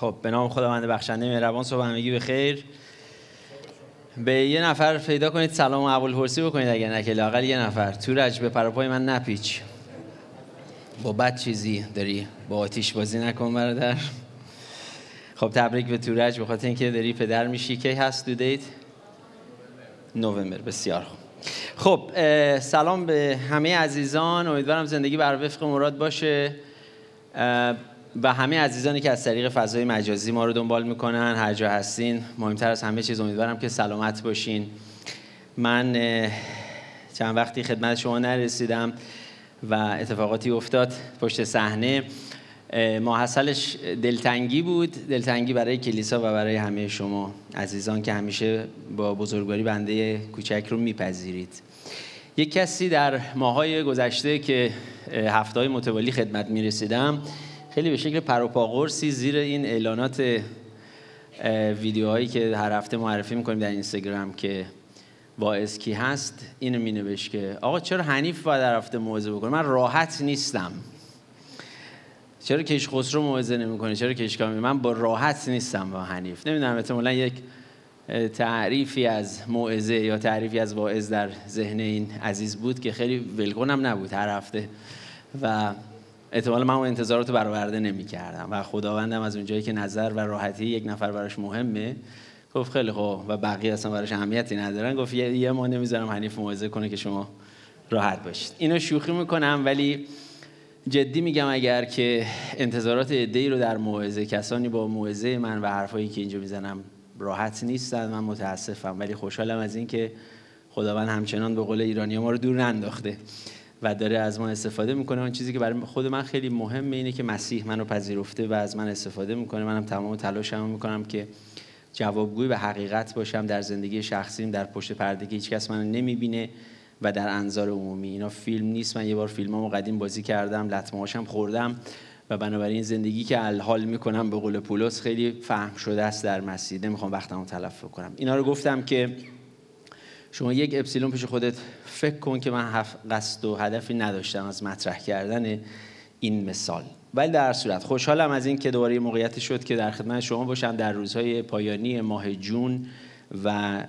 خب به نام خداوند بخشنده مهربان صبح همگی بخیر. به یه نفر پیدا کنید. سلام و قبول پرسی بکنید اگر نکه لاقل یه نفر. تو رج به پروپای من نپیچ. با بد چیزی داری با آتیش بازی نکن برادر. خب تبریک به تورج به خاطر اینکه داری پدر میشی. کی هست دو دیت؟ نوامبر. بسیار خوب. خب سلام به همه عزیزان. امیدوارم زندگی بر وفق مراد باشه. و همه عزیزانی که از طریق فضای مجازی ما رو دنبال می‌کنن هر جا هستین مهمتر از همه چیز امیدوارم که سلامت باشین. من چند وقتی خدمت شما نرسیدم و اتفاقاتی افتاد پشت صحنه ماحصلش دلتنگی بود دلتنگی برای کلیسا و برای همه شما عزیزان که همیشه با بزرگواری بنده کوچک رو میپذیرید. یک کسی در ماهای گذشته که هفته های متوالی خدمت می‌رسیدم خیلی به شکل پروپاگورسی زیر این اعلانات ویدیوهایی که هر هفته معرفی می‌کنیم در اینستاگرام که واعظ کی هست اینو می نوشت که آقا چرا حنیف باید در هفته موعظه بکنه؟ من راحت نیستم. چرا کش خسرو موعظه نمی‌کنه؟ چرا کشکامی من با راحت نیستم با حنیف. نمی‌دونم احتمالاً یک تعریفی از موعظه یا تعریفی از واعظ در ذهن این عزیز بود که خیلی ولکنم نبود هر هفته. و احتمال من اون انتظارات رو برآورده نمی‌کردم و خداوندم از اونجایی که نظر و راحتی یک نفر براش مهمه. گفت خیلی خوب و بقیه اصلا براش اهمیتی ندارن. گفت یه ما نمی‌ذارم حنیف موعظه کنه که شما راحت باشید. اینو شوخی می‌کنم ولی جدی میگم اگر که انتظارات ای رو در موعظه کسانی با موعظه من و حرفایی که اینجا می‌زنم راحت نیستن من متاسفم. ولی خوشحالم از اینکه خداوند همچنان به قول ایرانی ما رو دور ننداخته. و داره از ما استفاده می‌کنه. اون چیزی که برای خود من خیلی مهمه اینه که مسیح منو پذیرفته و از من استفاده می‌کنه. منم تمام تلاشمو می‌کنم که جوابگوی به حقیقت باشم در زندگی شخصیم در پشت پرده که هیچکس منو نمی‌بینه و در انظار عمومی. اینا فیلم نیست. من یه بار فیلمامو قدیم بازی کردم لطمه خوردم و بنابراین زندگی که الحال می‌کنم به قول پولس خیلی فهم شده است در مسیح. نمی‌خوام وقتمو تلف کنم اینا رو گفتم که شما یک اپسیلون پیش خودت فکر کن که من قصد و هدفی نداشتم از مطرح کردن این مثال. ولی در صورت خوشحالم از این که دوباره موقعیتی شد که در خدمت شما باشم در روزهای پایانی ماه جون و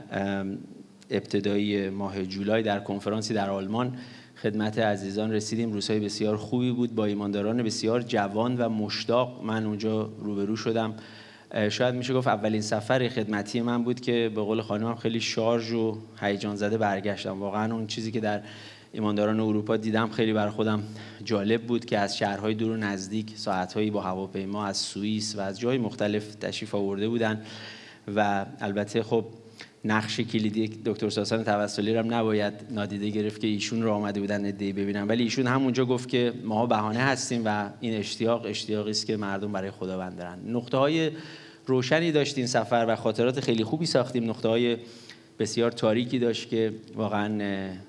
ابتدایی ماه جولای در کنفرانسی در آلمان خدمت عزیزان رسیدیم. روزهای بسیار خوبی بود. با ایمانداران بسیار جوان و مشتاق من اونجا روبرو شدم. شاید میشه گفت اولین سفر خدمتی من بود که به قول خانمم خیلی شارژ و هیجان زده برگشتم. واقعا اون چیزی که در ایمانداران اروپا دیدم خیلی برای خودم جالب بود که از شهرهای دور و نزدیک ساعتهایی با هواپیما از سوئیس و از جای مختلف تشریف آورده بودن و البته خب نقش کلیدی دکتر ساسان توسلی هم نباید نادیده گرفت که ایشون رو آمده بودن ادعی ببینن. ولی ایشون همونجا گفت که ما بهانه هستیم و این اشتیاق اشتیاقی است که مردم برای خداوند دارن. نقطه های روشنی داشت این سفر و خاطرات خیلی خوبی ساختیم. نقطه های بسیار تاریکی داشت که واقعا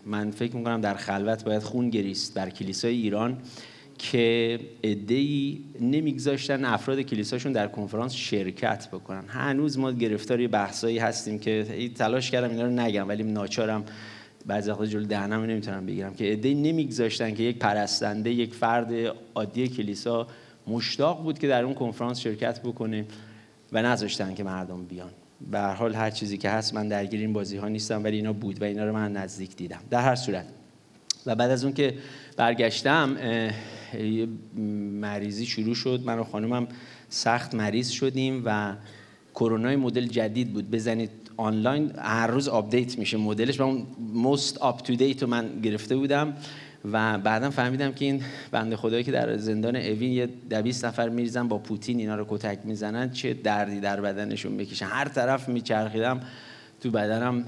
من فکر می‌کنم در خلوت باید خون گریست بر کلیسای ایران که ادهی نمیگذاشتن افراد کلیساشون در کنفرانس شرکت بکنن. هنوز ما گرفتار بحثایی هستیم که تلاش کردم اینا رو نگم ولی ناچارم بعضی وقتا جلو دهنم نمی‌تونم بگیرم که ادهی نمیگذاشتن که یک پرستنده یک فرد عادی کلیسا مشتاق بود که در اون کنفرانس شرکت بکنه. و نذاشتن که مردم بیان. به هر حال هر چیزی که هست من درگیر این بازی ها نیستم ولی اینا بود و اینا رو من نزدیک دیدم. در هر صورت. و بعد از اون که برگشتم یه مریضی شروع شد. من و خانومم سخت مریض شدیم و کرونا مدل جدید بود. بزنید آنلاین هر روز update میشه مدلش. و اون most up to date رو من گرفته بودم. و بعدا فهمیدم که این بنده خدایی که در زندان اوین یه دویست نفر میریزن با پوتین اینا رو کتک می‌زنن چه دردی در بدنشون بکشن هر طرف میچرخیدم تو بدنم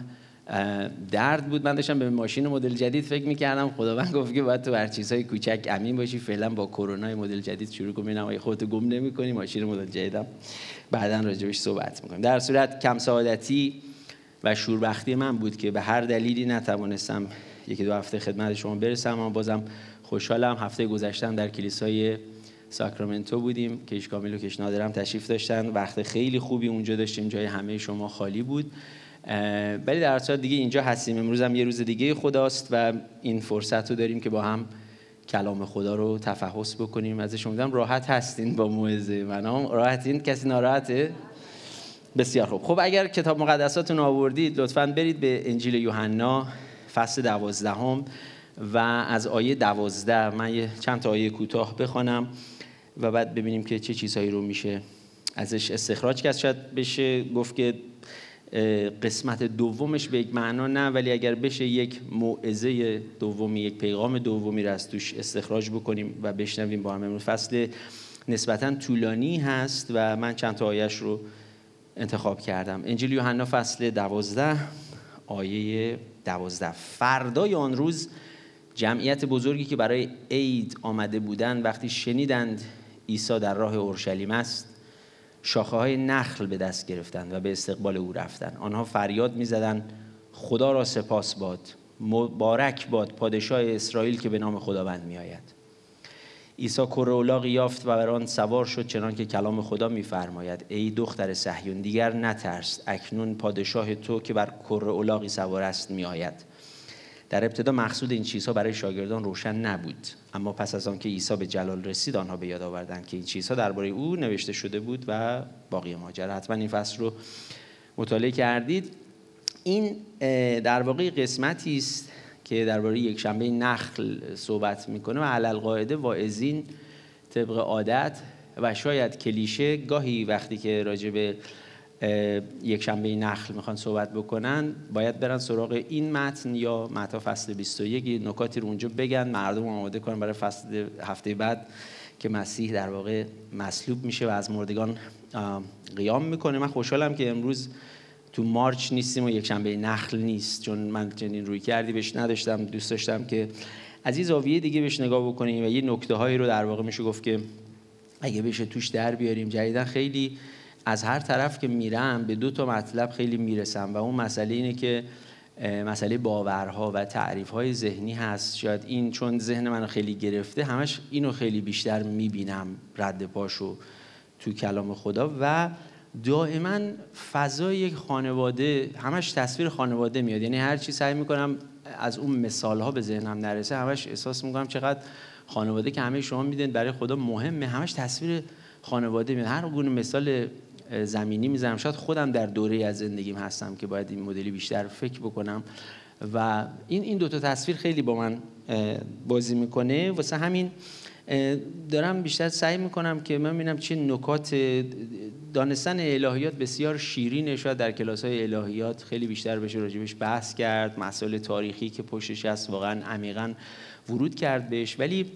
درد بود. من داشتم به ماشین مدل جدید فکر می‌کردم. خداوند گفت که باید تو هر چیزهای کوچک امین باشی. فعلا با کرونا مدل جدید شروع کنی نمای خودت گم نمی‌کنی. ماشین مدل جدیدم. بعدا راجبش صحبت می‌کنیم. در صورت کم سعادتی و شوربختی من بود که به هر دلیلی نتوانستم یکی دو هفته خدمت شما برسم اما بازم خوشحالم. هفته گذشتم در کلیسای ساکرامنتو بودیم کیش کامیل و کیش نادرم تشریف داشتن. وقت خیلی خوبی اونجا داشتیم جای همه شما خالی بود. ولی در صورت دیگه اینجا هستیم. امروز هم یه روز دیگه خداست و این فرصت رو داریم که با هم کلام خدا رو تفحص بکنیم. ازش امیدوارم راحت هستین با موعظه من راحتین؟ کسی ناراحته؟ بسیار خوب. خب اگر کتاب مقدساتون آوردید لطفا برید به انجیل یوحنا. فصل دوازدهم و از آیه دوازده من یه چند تا آیه کوتاه بخوانم و بعد ببینیم که چه چیزهایی رو میشه ازش استخراج کرد. شاید بشه گفت که قسمت دومش به یک معنا نه ولی اگر بشه یک موعظه دومی یک پیغام دومی رو از توش استخراج بکنیم و بشنویم با هم امروز. فصل نسبتا طولانی هست و من چند تا آیش رو انتخاب کردم. انجیل یوحنا فصل دوازده آیه دوازده. فردای آن روز جمعیت بزرگی که برای عید آمده بودند وقتی شنیدند عیسی در راه اورشلیم است شاخه های نخل به دست گرفتند و به استقبال او رفتند. آنها فریاد می‌زدند خدا را سپاس باد مبارک باد پادشاه اسرائیل که به نام خداوند میآید. عیسی کره یافت و بر آن سوار شد چنان که کلام خدا میفرماید ای دختر صهیون دیگر نترس اکنون پادشاه تو که بر کره سوار است میآید. در ابتدا مقصود این چیزها برای شاگردان روشن نبود اما پس از آنکه عیسی به جلال رسید آنها به یاد آوردند که این چیزها درباره او نوشته شده بود و باقی ماجرا. حتما این فصل رو مطالعه کردید. این در واقع قسمتی است که درباره یک شنبه نخل صحبت می‌کنه و علل قاعده واعظین طبق عادت و شاید کلیشه گاهی وقتی که راجع به یک شنبه نخل می‌خوان صحبت بکنن باید برن سراغ این متن یا متا فصل 21 نکاتی رو اونجا بگن مردم آماده کنن برای فصل هفته بعد که مسیح در واقع مصلوب میشه و از مردگان قیام می‌کنه. من خوشحالم که امروز تو مارچ نیستیم و یک شنبه نخل نیست. چون من چنین روی کردی بهش نداشتم دوست داشتم که از این زاویه دیگه بهش نگاه بکنیم و یه نکته هایی رو در واقع میشه گفت که اگه بشه توش در بیاریم. جدیدا خیلی از هر طرف که میرم به دو تا مطلب خیلی می‌رسم و اون مسئله اینه که مسئله باورها و تعریفهای ذهنی هست. شاید این چون ذهن منو خیلی گرفته همش اینو خیلی بیشتر می‌بینم رد پاشو تو کلام خدا و دائما فضای یک خانواده همش تصویر خانواده میاد. یعنی هر چی سعی می‌کنم از اون مثال ها به ذهنم نرسه همش احساس می‌کنم چقدر خانواده که همه شما میدین برای خدا مهمه. همش تصویر خانواده میاد. هر گونه مثال زمینی می‌زنم. شاید خودم در دوره از زندگیم هستم که باید این مدلی بیشتر فکر بکنم. و این این دو تا تصویر خیلی با من بازی می‌کنه. واسه همین دارم بیشتر سعی می‌کنم که من ببینم چه نکات دانستن الهیات بسیار شیرینه. شاید در کلاس های الهیات خیلی بیشتر بشه راجبش بحث کرد. مسائل تاریخی که پشتش هست واقعا عمیقا ورود کرد بهش. ولی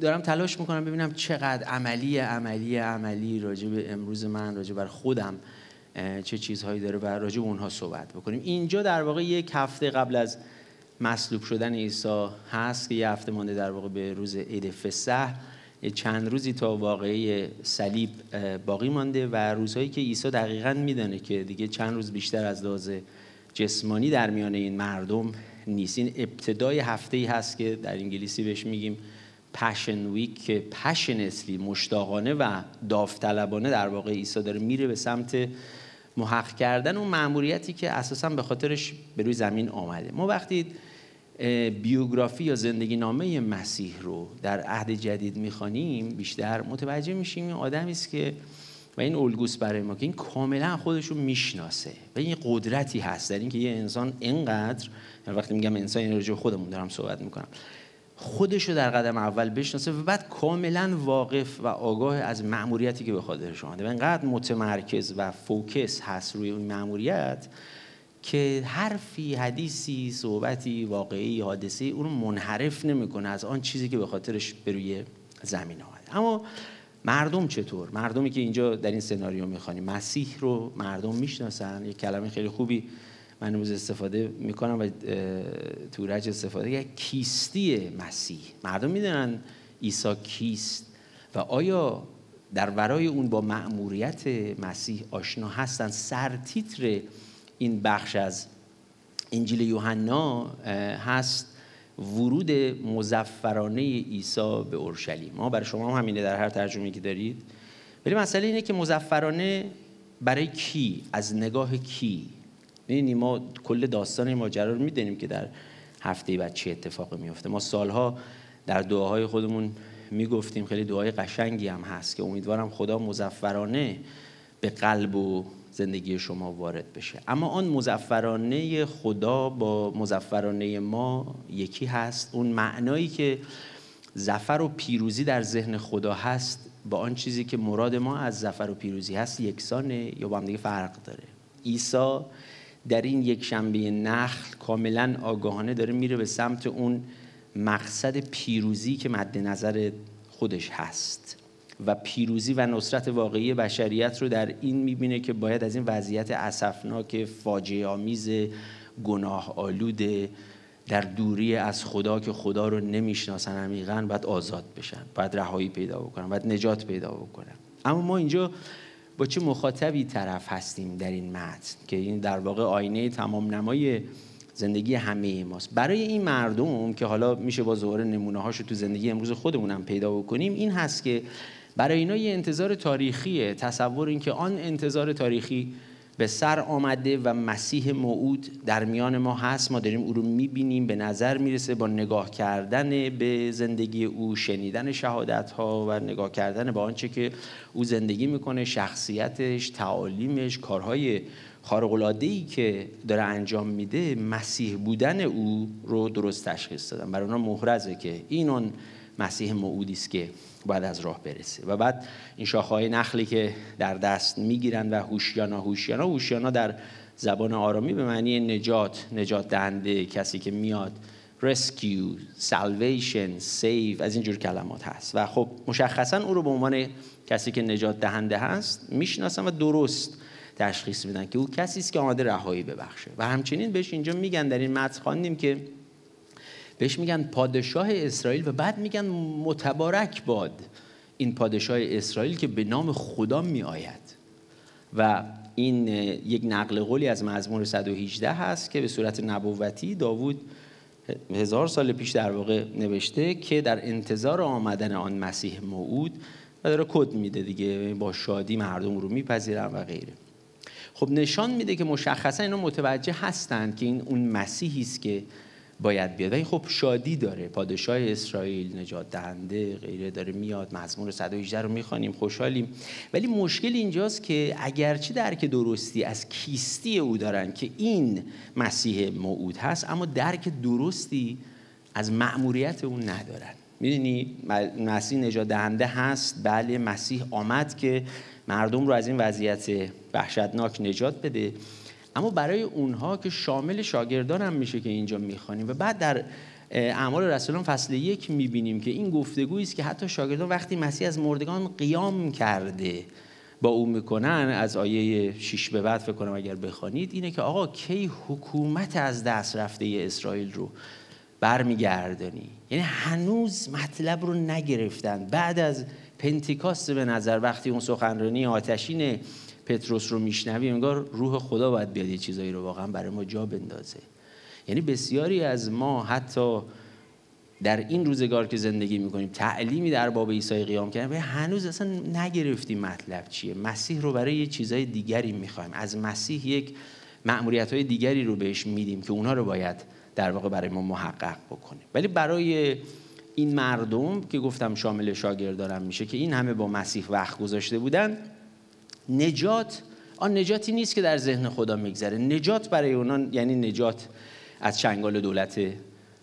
دارم تلاش می‌کنم ببینم چقدر عملی عملی عملی راجع به امروز من راجع بر خودم چه چیزهایی داره و راجع به اونها صحبت بکنیم. اینجا در واقع یک هفته قبل از مصلوب شدن عیسی هست که یه هفته مانده در واقع به روز عید فسح چند روزی تا واقعه صلیب باقی مانده و روزهایی که عیسی دقیقا میدانه که دیگه چند روز بیشتر از لحاظ جسمانی در میان این مردم نیست. این ابتدای هفته ای هست که در انگلیسی بهش میگیم پشن ویک که پشنسلی مشتاقانه و داوطلبانه در واقع عیسی داره میره به سمت محقق کردن اون مأموریتی که اساسا به خاطرش به روی زمین آمده. ما وقتی بیوگرافی یا زندگی نامه مسیح رو در عهد جدید می‌خوانیم بیشتر متوجه میشیم این آدمی است که و این الگوس برای ما که این کاملا خودش رو می‌شناسه و این قدرتی هست. در اینکه یه انسان اینقدر یعنی وقتی میگم انسان این رو خودمون دارم صحبت می‌کنم. خودش رو در قدم اول بشناسه و بعد کاملا واقف و آگاه از مأموریتی که به خاطرش آمده و اینقدر متمرکز و فوکس هست روی اون مأموریت که حرفی حدیثی صحبتی واقعی حادثه اون رو منحرف نمی‌کنه از آن چیزی که به خاطرش به روی زمین آمده. اما مردم چطور؟ مردمی که اینجا در این سناریو می‌خوانیم. مسیح رو مردم می‌شناسن. یک کلمه خیلی خوبی من امروز استفاده می‌کنم و تورج استفاده. یک کیستی مسیح. مردم می‌دونن عیسی کیست و آیا در ورای اون با مأموریت مسیح آشنا هستن؟ سرتیتر این بخش از انجیل یوحنا هست ورود مزفرانه عیسی به اورشلیم. ما برای شما هم همینه در هر ترجمه که دارید. ولی مسئله اینه که مزفرانه برای کی؟ از نگاه کی؟ می‌دونی ما کل داستان این ماجرا رو که در هفته بعد چه اتفاقی میفته ما سالها در دعاهای خودمون می‌گفتیم. خیلی دعای قشنگی هم هست که امیدوارم خدا مزفرانه به قلب و زندگی شما وارد بشه. اما آن مزفرانه خدا با مزفرانه ما یکی هست. اون معنایی که زفر و پیروزی در ذهن خدا هست با آن چیزی که مراد ما از زفر و پیروزی هست یکسانه یا با هم دیگه فرق داره. عیسی در این یک شنبه نخل کاملا آگاهانه داره میره به سمت اون مقصد پیروزی که مد نظر خودش هست. و پیروزی و نصرت واقعی بشریت رو در این می‌بینه که باید از این وضعیت اسفناک فاجعه آمیز گناه آلوده در دوری از خدا که خدا رو نمی‌شناسن عمیقا باید آزاد بشن باید رهایی پیدا بکنن باید نجات پیدا بکنن. اما ما اینجا با چه مخاطبی طرف هستیم در این متن؟ که این در واقع آینه تمام نمای زندگی همه ماست. برای این مردم که حالا میشه با ظهور نمونه هاشو تو زندگی امروز خودمونم پیدا بکنیم این هست که برای اینا یه انتظار تاریخیه. تصور این که آن انتظار تاریخی به سر آمده و مسیح موعود در میان ما هست. ما داریم او رو می‌بینیم به نظر می‌رسه با نگاه کردن به زندگی او شنیدن شهادت ها و نگاه کردن به آنچه که او زندگی می‌کنه شخصیتش تعالیمش کارهای خارق ای که داره انجام میده مسیح بودن او رو درست تشخیص دادن. برای اونا محرزه که این اون مسیح موعودی است که باید از راه برسه. و بعد این شاخهای نخلی که در دست می‌گیرن و هوشیانا هوشیانا هوشیانا در زبان آرامی به معنی نجات نجات دهنده کسی که میاد rescue, salvation, save از اینجور کلمات هست. و خب مشخصا او رو به عنوان کسی که نجات دهنده هست می‌شناسن و درست تشخیص میدن که او کسی است که آماده رهایی ببخشه. و همچنین بهش اینجا میگن در این متن خواندیم که بهش میگن پادشاه اسرائیل و بعد میگن متبارک باد. این پادشاه اسرائیل که به نام خدا میآید. و این یک نقل قولی از مزمور 118 هست که به صورت نبوتی داوود هزار سال پیش در واقع نوشته که در انتظار آمدن آن مسیح موعود و داره کد میده دیگه با شادی مردم رو میپذیرن و غیره. خب نشان میده که مشخصا اینا متوجه هستند که این اون مسیحی است که باید بیاد. ولی خب شادی داره. پادشاه اسرائیل نجات دهنده غیره داره میاد مزمور 118 رو می‌خوانیم خوشحالیم. ولی مشکل اینجاست که اگرچه درک درستی از کیستی او دارن که این مسیح موعود هست اما درک درستی از مأموریت اون ندارن. می‌دونی؟ مسیح نجات دهنده هست. بله مسیح آمد که مردم رو از این وضعیت وحشتناک نجات بده. اما برای اونها که شامل شاگردان هم میشه که اینجا می‌خوانیم و بعد در اعمال رسولان فصل یک می‌بینیم که این گفتگویی است که حتی شاگردان وقتی مسیح از مردگان قیام کرده با او می‌کنن از آیه 6 به بعد فکر کنم اگر بخوانید اینه که آقا کی حکومت از دست رفته اسرائیل رو برمیگردانی؟ یعنی هنوز مطلب رو نگرفتن. بعد از پنتیکاست به نظر وقتی اون سخنرانی آتشین پتروس رو میشنویم انگار روح خدا باید بیاد یه چیزایی رو واقعا برای ما جا بندازه. یعنی بسیاری از ما حتی در این روزگار که زندگی می‌کنیم تعلیمی در باب عیسی قیام کردن هنوز اصلا نگرفتیم مطلب چیه. مسیح رو برای یه چیزای دیگری می‌خوایم. از مسیح یک معمولیت دیگری رو بهش میدیم که اونها رو باید در واقع برای ما محقق بکنیم ولی برای این مردم که گفتم شامل شاگردارم میشه که این همه با مسیح وقت گذاشته بودن نجات آن نجاتی نیست که در ذهن خدا میگذره. نجات برای اونان یعنی نجات از چنگال دولت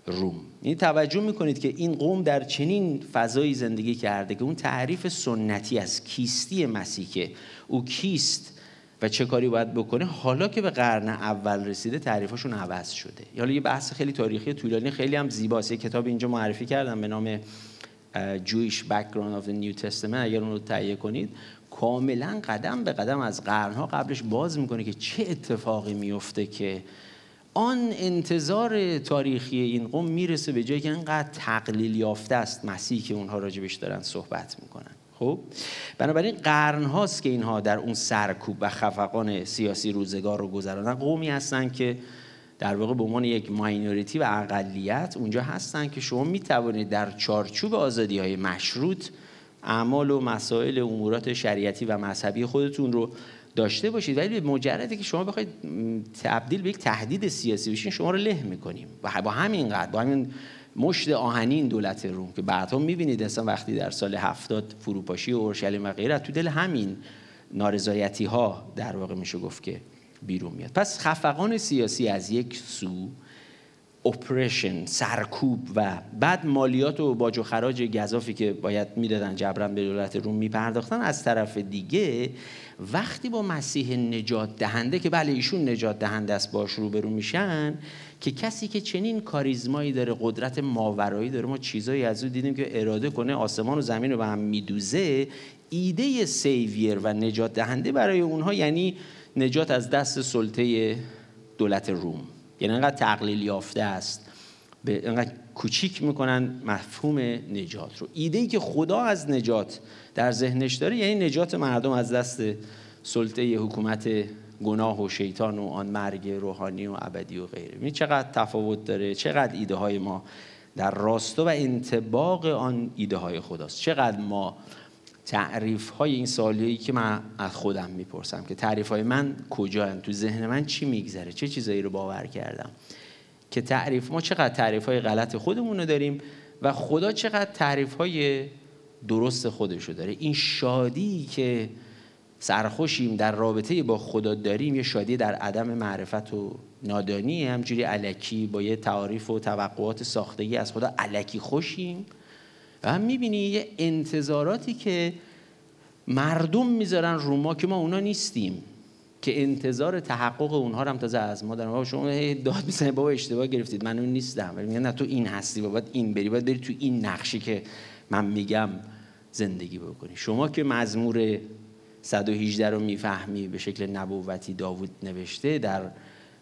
روم. این توجه می‌کنید که این قوم در چنین فضایی زندگی کرده که اون تعریف سنتی از کیستی مسیح که او کیست و چه کاری باید بکنه حالا که به قرن اول رسیده تعریفشون عوض شده. حالا یه بحث خیلی تاریخی طولانی خیلی هم زیباست. یه کتاب اینجا معرفی کردم به نام Jewish Background of the New Testament. اگر اون رو تهیه کنید کاملا قدم به قدم از قرنها قبلش باز می‌کنه که چه اتفاقی میفته که آن انتظار تاریخی این قوم می‌رسه به جایی که انقدر تقلیل یافته است. مسیح که اونها راجبش دارن صحبت می‌کنن. خب بنابراین قرن هاست که اینها در اون سرکوب و خفقان سیاسی روزگار رو گذراندن قومی هستن که در واقع به عنوان یک ماینوریتی و اقلیت اونجا هستن که شما می‌توانید در چارچوب آزادی های مشروط اعمال و مسائل امورات شریعتی و مذهبی خودتون رو داشته باشید. ولی به مجردی که شما بخواید تبدیل به یک تهدید سیاسی بشین شما رو له می‌کنیم. و با همین قد با همین مشت آهنین دولت روم که بعدها می‌بینید اصلا وقتی در سال هفتاد فروپاشی اورشلیم و غیره تو دل همین نارضایتی ها در واقع میشه گفت که بیرون میاد. پس خفقان سیاسی از یک سو اپریشن سرکوب و بعد مالیات و باج و خراج گذافی که باید می‌دادن جبران به دولت روم میپرداختن از طرف دیگه وقتی با مسیح نجات دهنده که بله ایشون نجات دهنده است باش روبرو میشن که کسی که چنین کاریزمایی داره قدرت ماورایی داره ما چیزایی از او دیدیم که اراده کنه آسمان و زمین رو به هم میدوزه ایده سیویر و نجات دهنده برای اونها یعنی نجات از دست سلطه دولت روم. یعنی انقدر تقلیل یافته است. به انقدر کوچیک می‌کنن مفهوم نجات رو. ایده ای که خدا از نجات در ذهنش داره یعنی نجات مردم از دست سلطه حکومت گناه و شیطان و آن مرگ روحانی و ابدی و غیره. می چقدر تفاوت داره چقدر ایده های ما در راستا و انتباق آن ایده های خداست. چقدر ما تعریف های این سالی که من از خودم می‌پرسم که تعریف های من کجا تو ذهن من چی میگذره؟ چه چیزایی رو باور کردم؟ که تعریف ما چقدر تعریف های غلط خودمون رو داریم و خدا چقدر تعریف های درست خودش رو داره؟ این شادی که سرخوشیم در رابطه با خدا داریم یه شادی در عدم معرفت و نادانی همجوری علکی با یه تعاریف و توقعات ساختگی از خدا علکی خوشیم. و هم می‌بینی یه انتظاراتی که مردم می‌ذارن رو ما که ما اونا نیستیم که انتظار تحقق اونها رو هم تازه از ما دارن. بابا شما داد می‌زنید بابا اشتباه گرفتید من اون نیستم. ولی میگن نه تو این هستی بابا این بری باید بری تو این نقشی که من میگم زندگی بکنی. شما که مزمور 118 رو می‌فهمی به شکل نبوتی داوود نوشته در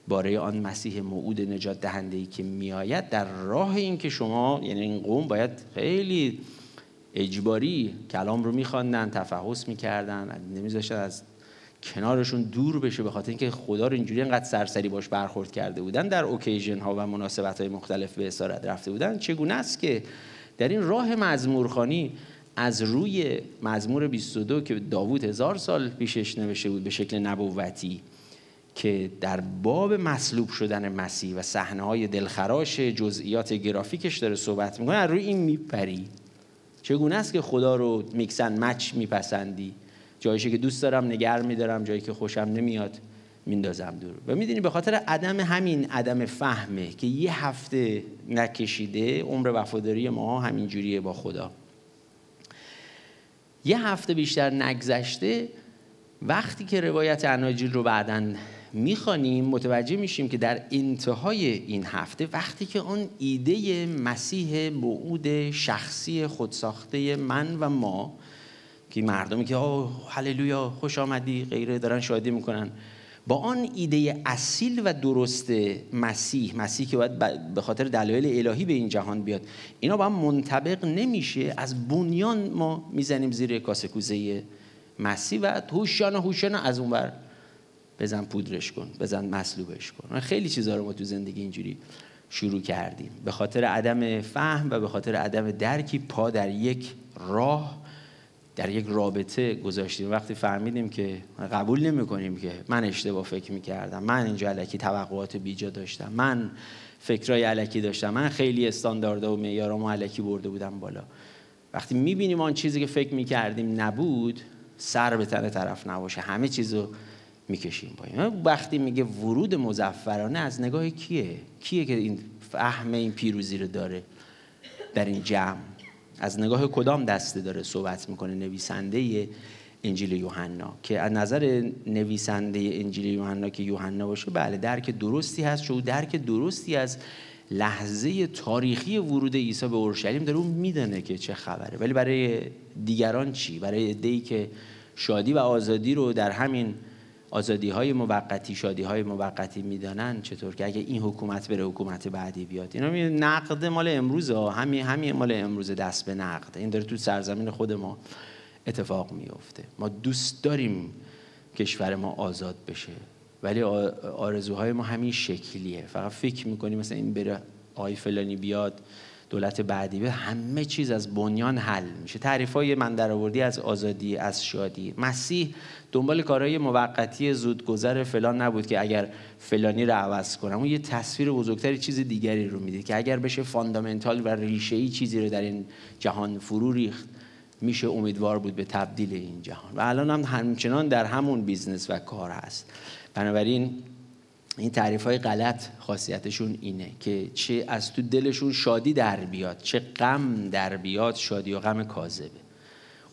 باره آن مسیح موعود نجات دهنده ای که میآید در راه این که شما یعنی این قوم باید خیلی اجباری کلام رو میخواندن تفحص می‌کردن نمیذاشتن از کنارشون دور بشه به خاطر اینکه خدا رو اینجوری انقدر سرسری باش برخورد کرده بودن در اوکیژن ها و مناسبت های مختلف به اسارت رفته بودن. چگونه است که در این راه مزمورخانی از روی مزمور 22 که داوود هزار سال پیشش نوشته بود به شکل نبوتی که در باب مصلوب شدن مسیح و صحنه های دلخراش جزئیات گرافیکش داره صحبت می‌کنه از روی این میپری. چگونه است که خدا رو میکسن مچ میپسندی؟ جایشی که دوست دارم نگر میدارم جایی که خوشم نمیاد میندازم دور. و می‌دونی به خاطر عدم همین عدم فهمه که یه هفته نکشیده عمر وفاداری ما همین جوریه با خدا. یه هفته بیشتر نگذشته وقتی که روایت اناجیل رو بعدا می‌خوانیم متوجه میشیم که در انتهای این هفته وقتی که آن ایده مسیح موعود شخصی خودساخته من و ما که مردمی که آه هللویا خوش آمدی غیره دارن شادی می‌کنن با آن ایده اصیل و درست مسیح مسیح که باید به خاطر دلایل الهی به این جهان بیاد اینا با هم منطبق نمیشه. از بنیان ما می‌زنیم زیر کاسه کوزه مسیح و هوشیان هوشیان از اونور بزن پودرش کن بزن مصلوبش کن. خیلی چیزا رو ما تو زندگی اینجوری شروع کردیم. به خاطر عدم فهم و به خاطر عدم درکی پا در یک راه در یک رابطه گذاشتیم. وقتی فهمیدیم که قبول نمی کنیم که من اشتباه فکر می‌کردم من اینجا علکی توقعات بیجا داشتم من فکرای علکی داشتم من خیلی استانداردها و معیارامو علکی برده بودم بالا. وقتی می‌بینیم آن چیزی که فکر می‌کردیم نبود سر به تن طرف نباشه. همه چیزو می‌کشیم پایین. وقتی میگه ورود مزفرانه از نگاه کیه؟ کیه که این فهم این پیروزی رو داره در این جمع؟ از نگاه کدام دسته داره صحبت می‌کنه؟ نویسنده انجیل یوحنا. که از نظر نویسنده انجیل یوحنا که یوحنا باشه بله درک درستی هست چون درک درستی از لحظه تاریخی ورود عیسی به اورشلیم داره اون می‌دونه که چه خبره. ولی برای دیگران چی؟ برای عده‌ای که شادی و آزادی رو در همین آزادی های موقتی شادی های موقتی می‌دانن چطور که اگه این حکومت بره حکومت بعدی بیاد. اینا می نقد مال امروز ها همین همین مال امروز دست به نقد. این داره تو سرزمین خود ما اتفاق میفته ما دوست داریم کشور ما آزاد بشه. ولی آرزوهای ما همین شکلیه. فقط فکر می‌کنیم مثلا این بره آی فلانی بیاد دولت بعدی به همه چیز از بنیان حل میشه. تعریف های من درآوردی از آزادی از شادی. مسیح دنبال کارهای موقتی زودگذر فلان نبود که اگر فلانی رو عوض کنم. اون یه تصویر بزرگتری چیز دیگری رو میده که اگر بشه fundamental و ریشه‌ای چیزی رو در این جهان فرو ریخت میشه امیدوار بود به تبدیل این جهان. و الان هم همچنان در همون business و کار هست. بنابراین این تعریف های غلط خاصیتشون اینه که چه از تو دلشون شادی در بیاد چه غم در بیاد شادی و غم کاذبه.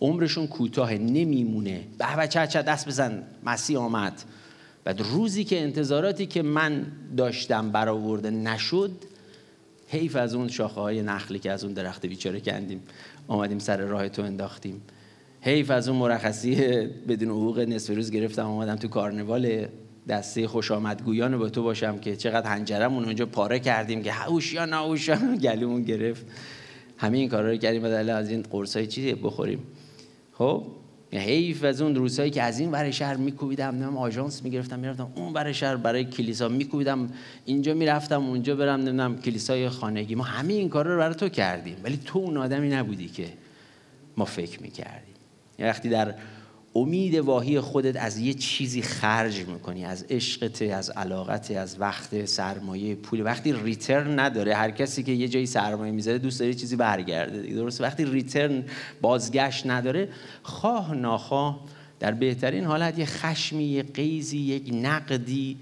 عمرشون کوتاه نمیمونه. به به چه دست بزن. مسیح آمد. بعد روزی که انتظاراتی که من داشتم برآورده نشد حیف از اون شاخه های نخلی که از اون درخت بیچاره کندیم آمدیم سر راه تو انداختیم. حیف از اون مرخصی بدون حقوق نصف روز گرفتم آمدم تو کارنوال دسته خوش آمدگویان با تو باشم که چقدر هنجرمون اونجا پاره کردیم که هوشیا نهوشیا گلومون گرفت. همه این کارا رو کردیم بعد از این قرصای چیزی بخوریم. خب حیف از اون روزهایی که از این ور شهر میکوبیدم نمی‌دونم آژانس می‌گرفتم می‌رفتم اون ور شهر برای کلیسا میکوبیدم اینجا می‌رفتم اونجا برم نمی‌دونم کلیسای خانگی. ما همه این کارا رو برای تو کردیم ولی تو اون آدمی نبودی که ما فکر می‌کردیم. وقتی در امید واهی خودت از یه چیزی خرج می‌کنی از عشقت از علاقت از وقت سرمایه پول. وقتی ریترن نداره هر کسی که یه جایی سرمایه می‌ذاره دوست داره چیزی برگرده درست وقتی ریترن بازگشت نداره خواه ناخواه در بهترین حالت یه خشمی یه قیزی یک نقدی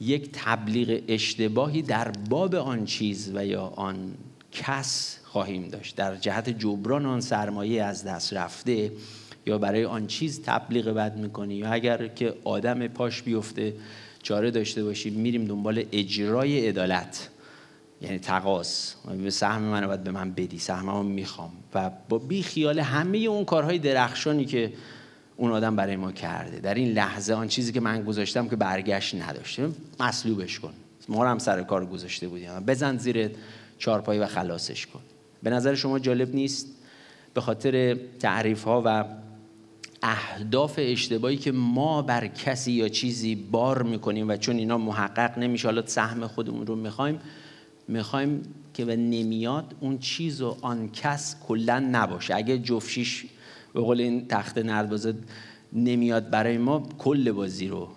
یک تبلیغ اشتباهی در باب آن چیز و یا آن کس خواهیم داشت. در جهت جبران آن سرمایه از دست رفته یا برای آن چیز تبلیغ بد می‌کنی؟ یا اگر که آدم پاش بیفته چاره داشته باشیم میریم دنبال اجرای عدالت یعنی تقاس. سهم من باید به من بدی سهممو می‌خوام. و با بی خیال همه اون کارهای درخشانی که اون آدم برای ما کرده. در این لحظه آن چیزی که من گذاشتم که برگشت نداشته. مصلوبش کن. ما هم سر کار گذاشته بودیم. بزن زیر چارپایی و خلاصش کن. به نظر شما جالب نیست؟ به خاطر تعریف ها و اهداف اشتباهی که ما بر کسی یا چیزی بار می‌کنیم و چون اینا محقق نمیشه حالا سهم خودمون رو می‌خوایم می‌خوایم که به نمیاد اون چیز و آن کس کلا نباشه. اگه جفشیش به قول این تخت نردبازه نمیاد برای ما کل بازی رو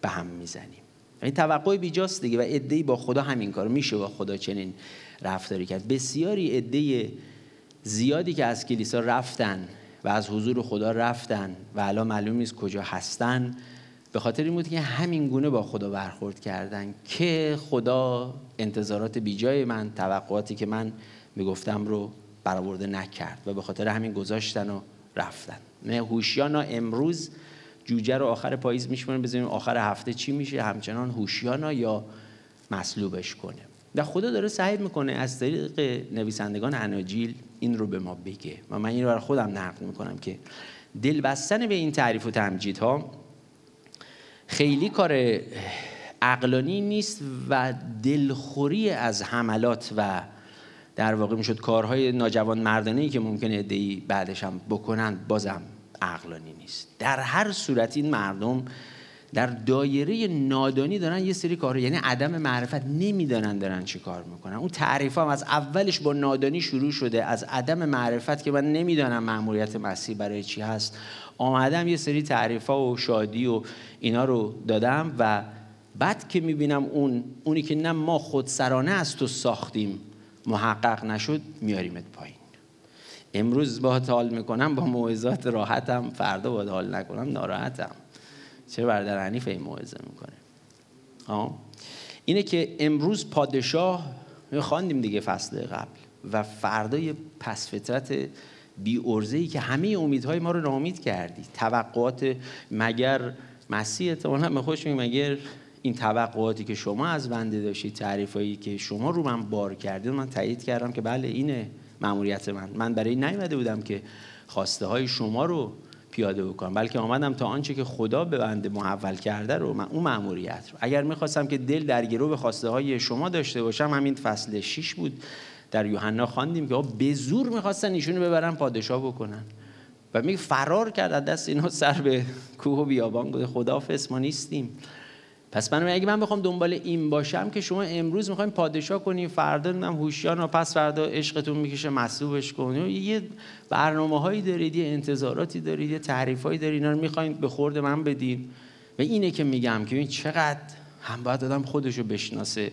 به هم می‌زنیم. این توقع بیجاست دیگه و ادهی با خدا همین کار میشه با خدا چنین رفتاری کرد. بسیاری عده زیادی که از کلیسا رفتن و از حضور خدا رفتن و الان معلوم نیست کجا هستن. به خاطر این بود که همین گونه با خدا برخورد کردن که خدا انتظارات بیجای من توقعاتی که من می‌گفتم رو برآورده نکرد و به خاطر همین گذاشتن و رفتن. نه هوشیانا امروز جوجه رو آخر پاییز میشمونیم بزنیم آخر هفته چی میشه؟ همچنان هوشیانا یا مصلوبش کنه. و خدا داره سعی می‌کنه از طریق نویسندگان اناجیل این رو به ما بگه. و من این رو برای خودم نقل می‌کنم که دل بستن به این تعریف و تمجیدها خیلی کار عقلانی نیست و دلخوری از حملات و در واقع می‌شد کارهای ناجوان مردانه ای که ممکنه ادهی بعدش هم بکنن بازم عقلانی نیست. در هر صورت این مردم در دایره نادانی دارن یه سری کار یعنی عدم معرفت نمی‌دانن دارن چی کار می‌کنن. اون تعریف هم از اولش با نادانی شروع شده. از عدم معرفت که من نمی‌دانم معمولیت مسیح برای چی هست. آمدم یه سری تعریف و شادی و اینا رو دادم و بعد که می‌بینم اون اونی که نه ما خودسرانه از تو ساختیم محقق نشد میاریمت پایین. امروز با حال می‌کنم با موعظات راحتم فردا با حال نکنم ناراحتم. چه برادر حنیف این موعظه می‌کنه؟ اینه که امروز پادشاه خواندیم دیگه فصل قبل و فردای پس فطرت بی ای که همه امیدهای ما رو نامید کردی. توقعات مگر مسیح احتمالا به خوش مگر این توقعاتی که شما از بنده داشتید تعریفایی که شما رو من بار کردید من تایید کردم که بله اینه مأموریت من. من برای نیومده بودم که خواسته های شما رو پیاده بکنم. بلکه آمدم تا آنچه که خدا به بنده محول کرده رو من اون مأموریت رو. اگر می‌خواستم که دل در گرو به خواسته های شما داشته باشم همین فصل 6 بود. در یوحنا خواندیم که به زور می‌خواستن ایشونو ببرن پادشاه بکنن. و میگه فرار کرد. از دست اینا سر به کوه و بیابان گفت خدا ما نیستیم. پس من اگه من بخوام دنبال این باشم که شما امروز می‌خوایم پادشاه کنی فردا من هوشیار و پس فردا عشقتون می‌کشه مصلوبش کنی. یه برنامه هایی دارید یه انتظاراتی دارید یه تعریف هایی دارید اینا رو می‌خواین به خورد من بدین. و اینه که میگم که این چقدر هم باید آدم خودشو بشناسه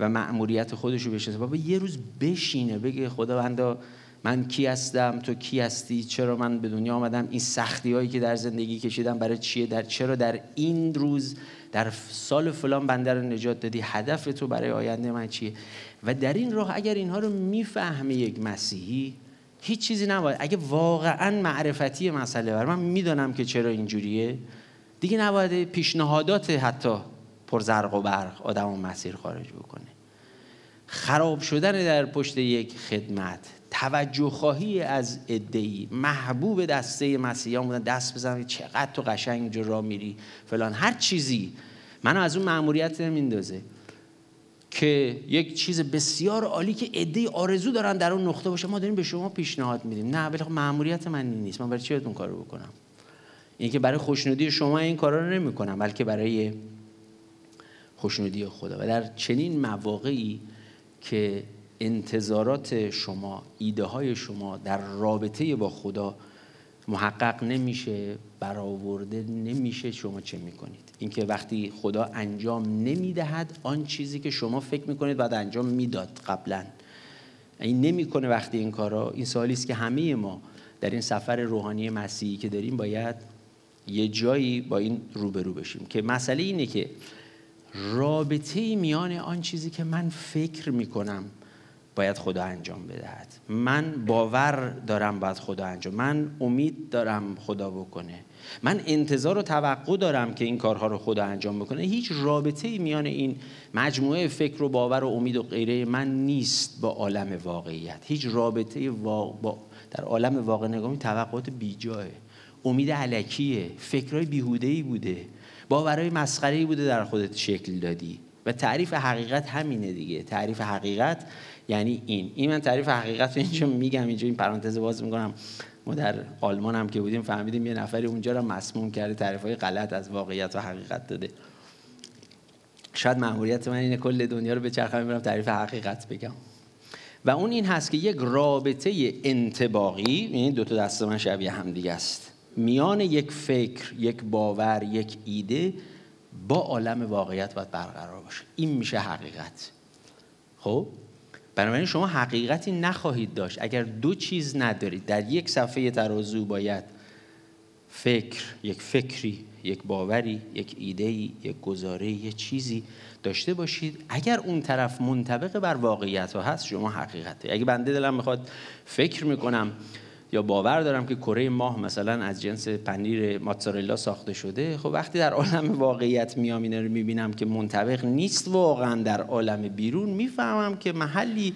و مأموریت خودشو بشناسه. بابا یه روز بشینه بگه خداوندا من کی هستم؟ تو کی هستی؟ چرا من به دنیا آمدم؟ این سختی هایی که در زندگی کشیدم برای چیه؟ در چرا در این روز در سال فلان بنده رو نجات دادی؟ هدف تو برای آینده من چیه؟ و در این راه اگر اینها رو می‌فهمه یک مسیحی هیچ چیزی نباید. اگه واقعا معرفتی مسئله بر من می‌دانم که چرا اینجوریه. دیگه نباید پیشنهادات حتی پرزرق و برق آدم و مسیر خارج بکنه. خراب شدن در پشت یک خدمت. توجه خواهی از ادهی محبوب دسته مسیحیان بودن. دست بزنن چقدر تو قشنگ اینجا را میری فلان. هر چیزی. منو از اون مأموریت نمیندازه که یک چیز بسیار عالی که عده آرزو دارن در اون نقطه باشه. ما داریم به شما پیشنهاد میدیم. نه ولی خب مأموریت من نیست. من برای چی اون کارو بکنم؟ این که برای خوشنودی شما این کارا رو نمی‌کنم بلکه برای خوشنودی خدا. و در چنین مواقعی که انتظارات شما ایده های شما در رابطه با خدا محقق نمیشه برآورده نمیشه شما چه می‌کنید؟ اینکه وقتی خدا انجام نمی‌دهد آن چیزی که شما فکر می‌کنید بعد انجام می‌داد قبلا. این نمی‌کنه وقتی این کارا. این سوالی است که همه ما در این سفر روحانی مسیحی که داریم باید یه جایی با این روبرو بشیم که مسئله اینه که رابطه میان آن چیزی که من فکر می‌کنم باید خدا انجام بدهد. من باور دارم باید خدا انجام من امید دارم خدا بکنه. من انتظار و توقع دارم که این کارها رو خدا انجام بکنه. هیچ رابطه میان این مجموعه فکر و باور و امید و غیره من نیست با عالم واقعیت. هیچ رابطه با در عالم واقع نگاهی توقعات بیجاه امید علکیه. فکرهای بیهودهی بوده. باورهای مسخره‌ای بوده در خودت شکل دادی. و تعریف حقیقت همینه دیگه. تعریف حقیقت یعنی این. این من تعریف حقیقت رو اینجا میگم اینجا این پرانتز باز می‌کنم. ما در آلمان هم که بودیم فهمیدیم یه نفری اونجا رو مسموم کرده تعریف های غلط از واقعیت و حقیقت داده. شاید مأموریت من اینه کل دنیا رو به چرخه برم تعریف حقیقت بگم. و اون این هست که یک رابطه انتباقی یعنی دو تا دست من شبیه هم دیگه است. میان یک فکر یک باور یک ایده با عالم واقعیت باید برقرار باشه. این میشه حقیقت. خب؟ بنابراین شما حقیقتی نخواهید داشت. اگر دو چیز ندارید در یک صفحه ترازو باید فکر یک فکری یک باوری یک ایدهی یک گزاره یک چیزی داشته باشید. اگر اون طرف منطبق بر واقعیت ها هست شما حقیقته. اگه بنده دلم می‌خواد فکر می‌کنم یا باور دارم که کره ماه مثلا از جنس پنیر ماتزارلا ساخته شده خب وقتی در عالم واقعیت میام اینا رو می‌بینم که منطبق نیست واقعا در عالم بیرون می‌فهمم که محلی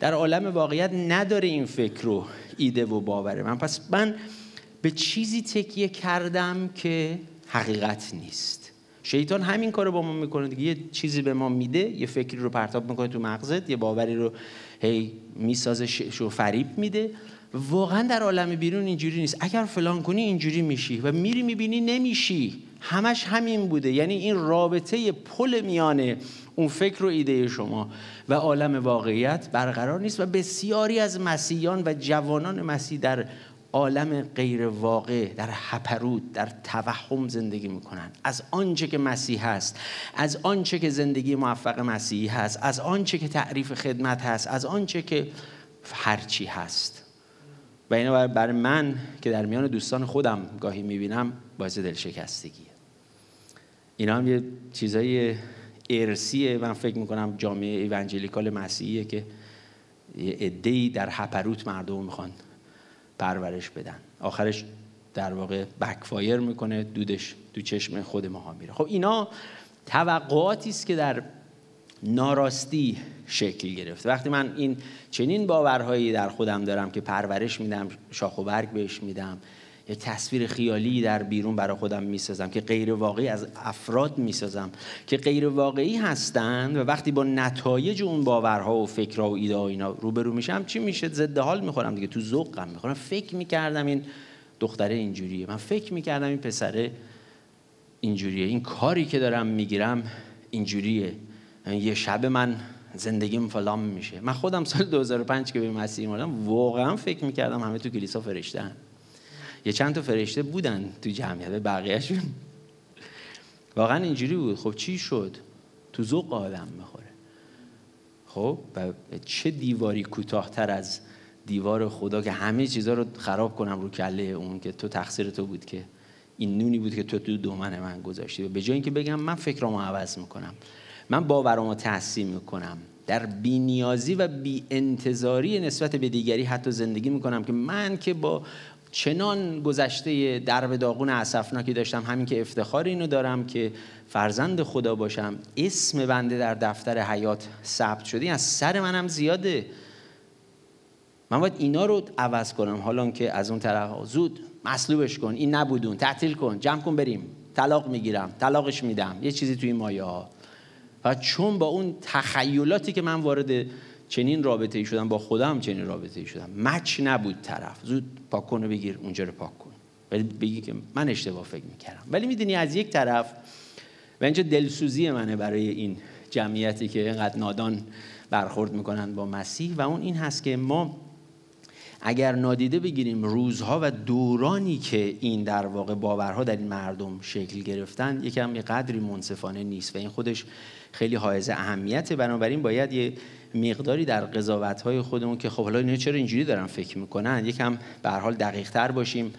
در عالم واقعیت نداره این فکر و ایده و باوره. من پس من به چیزی تکیه کردم که حقیقت نیست. شیطان همین کارو با ما می‌کنه دیگه. یه چیزی به ما میده یه فکری رو پرتاب می‌کنه تو مغزت یه باوری رو هی می‌سازه شو فریب میده. واقعا در عالم بیرون اینجوری نیست. اگر فلان کنی اینجوری میشی و میری می‌بینی نمیشی. همش همین بوده. یعنی این رابطه پل میانه اون فکر و ایده شما. و عالم واقعیت برقرار نیست و بسیاری از مسیحیان و جوانان مسیح در عالم غیر واقع در هپرود در توهم زندگی می‌کنن. از آنچه که مسیح هست از آنچه که زندگی موفق مسیحی هست از آنچه که تعریف خدمت هست از آنچه که هرچی هست. و اینا برای من که در میان دوستان خودم گاهی می‌بینم باعث دلشکستگیه اینا هم یه چیزای ارسیه من فکر می‌کنم جامعه ایونجلیکال مسیحیه که یه ادهی در هپروت مردم می‌خوان پرورش بدن. آخرش در واقع بکفایر می‌کنه دودش دو چشم خود ماها میره. خب اینا توقعاتی است که در ناراستی شکل گرفت. وقتی من این چنین باورهایی در خودم دارم که پرورش میدم شاخ و برگ بهش میدم یه تصویر خیالی در بیرون برای خودم می‌سازم که غیر واقعی از افراد می‌سازم که غیر واقعی هستند و وقتی با نتایج اون باورها و فکرها و ایده اینا روبرو میشم چی میشه؟ ضد حال می‌خورم دیگه تو ذوقم می‌خورم. فکر می‌کردم این دختره اینجوریه. من فکر می‌کردم این پسره اینجوریه. این کاری که دارم می‌گیرم اینجوریه. یعنی یه شب من زندگیم فلان میشه. من خودم سال 2005 که به مسیح اومدم واقعا فکر می‌کردم همه تو کلیسا فرشته یه چند تا فرشته بودن تو جمعیت بقیهشون واقعا اینجوری بود. خب چی شد؟ تو ذوق آدم می‌خوره. خب و چه دیواری کوتاهتر از دیوار خدا که همه چیزها رو خراب کنم رو کله اون که تو تقصیر تو بود که این نونی بود که تو تو دومن من گذاشتی. به جای اینکه بگم من فکرامو عوض می‌کنم من باورامو تحسین می‌کنم. در بینیازی و بی انتظاری نسبت به دیگری حتی زندگی می‌کنم که من که با چنان گذشته درب داغون اسفناکی داشتم همین که افتخار اینو دارم که فرزند خدا باشم اسم بنده در دفتر حیات ثبت شده. از سر منم زیاده. من باید اینا رو عوض کنم. حالا که از اون طرف زود مصلوبش کن این نبودون تعطیل کن جمع کن بریم. طلاق می‌گیرم طلاقش میدم. یه چیزی توی مایه ها و چون با اون تخیلاتی که من وارد چنین رابطه ای شدم با خودم چنین رابطه ای شدم. مچ نبود طرف. زود پاک کن و بگیر اونجا رو پاک کن. ولی بگی که من اشتباه فکر می‌کردم. ولی می‌دونی از یک طرف و اینجا دلسوزی منه برای این جمعیتی که اینقدر نادان برخورد می‌کنن با مسیح. و اون این هست که ما اگر نادیده بگیریم روزها و دورانی که این در واقع باورها در این مردم شکل گرفتن یکم یه قدری منصفانه نیست. و این خودش خیلی حائز اهمیته. بنابراین باید یه مقداری در قضاوت های خودمون که خب حالا اینا چرا اینجوری دارن فکر می‌کنن؟ یکم به هر حال دقیق تر باشیم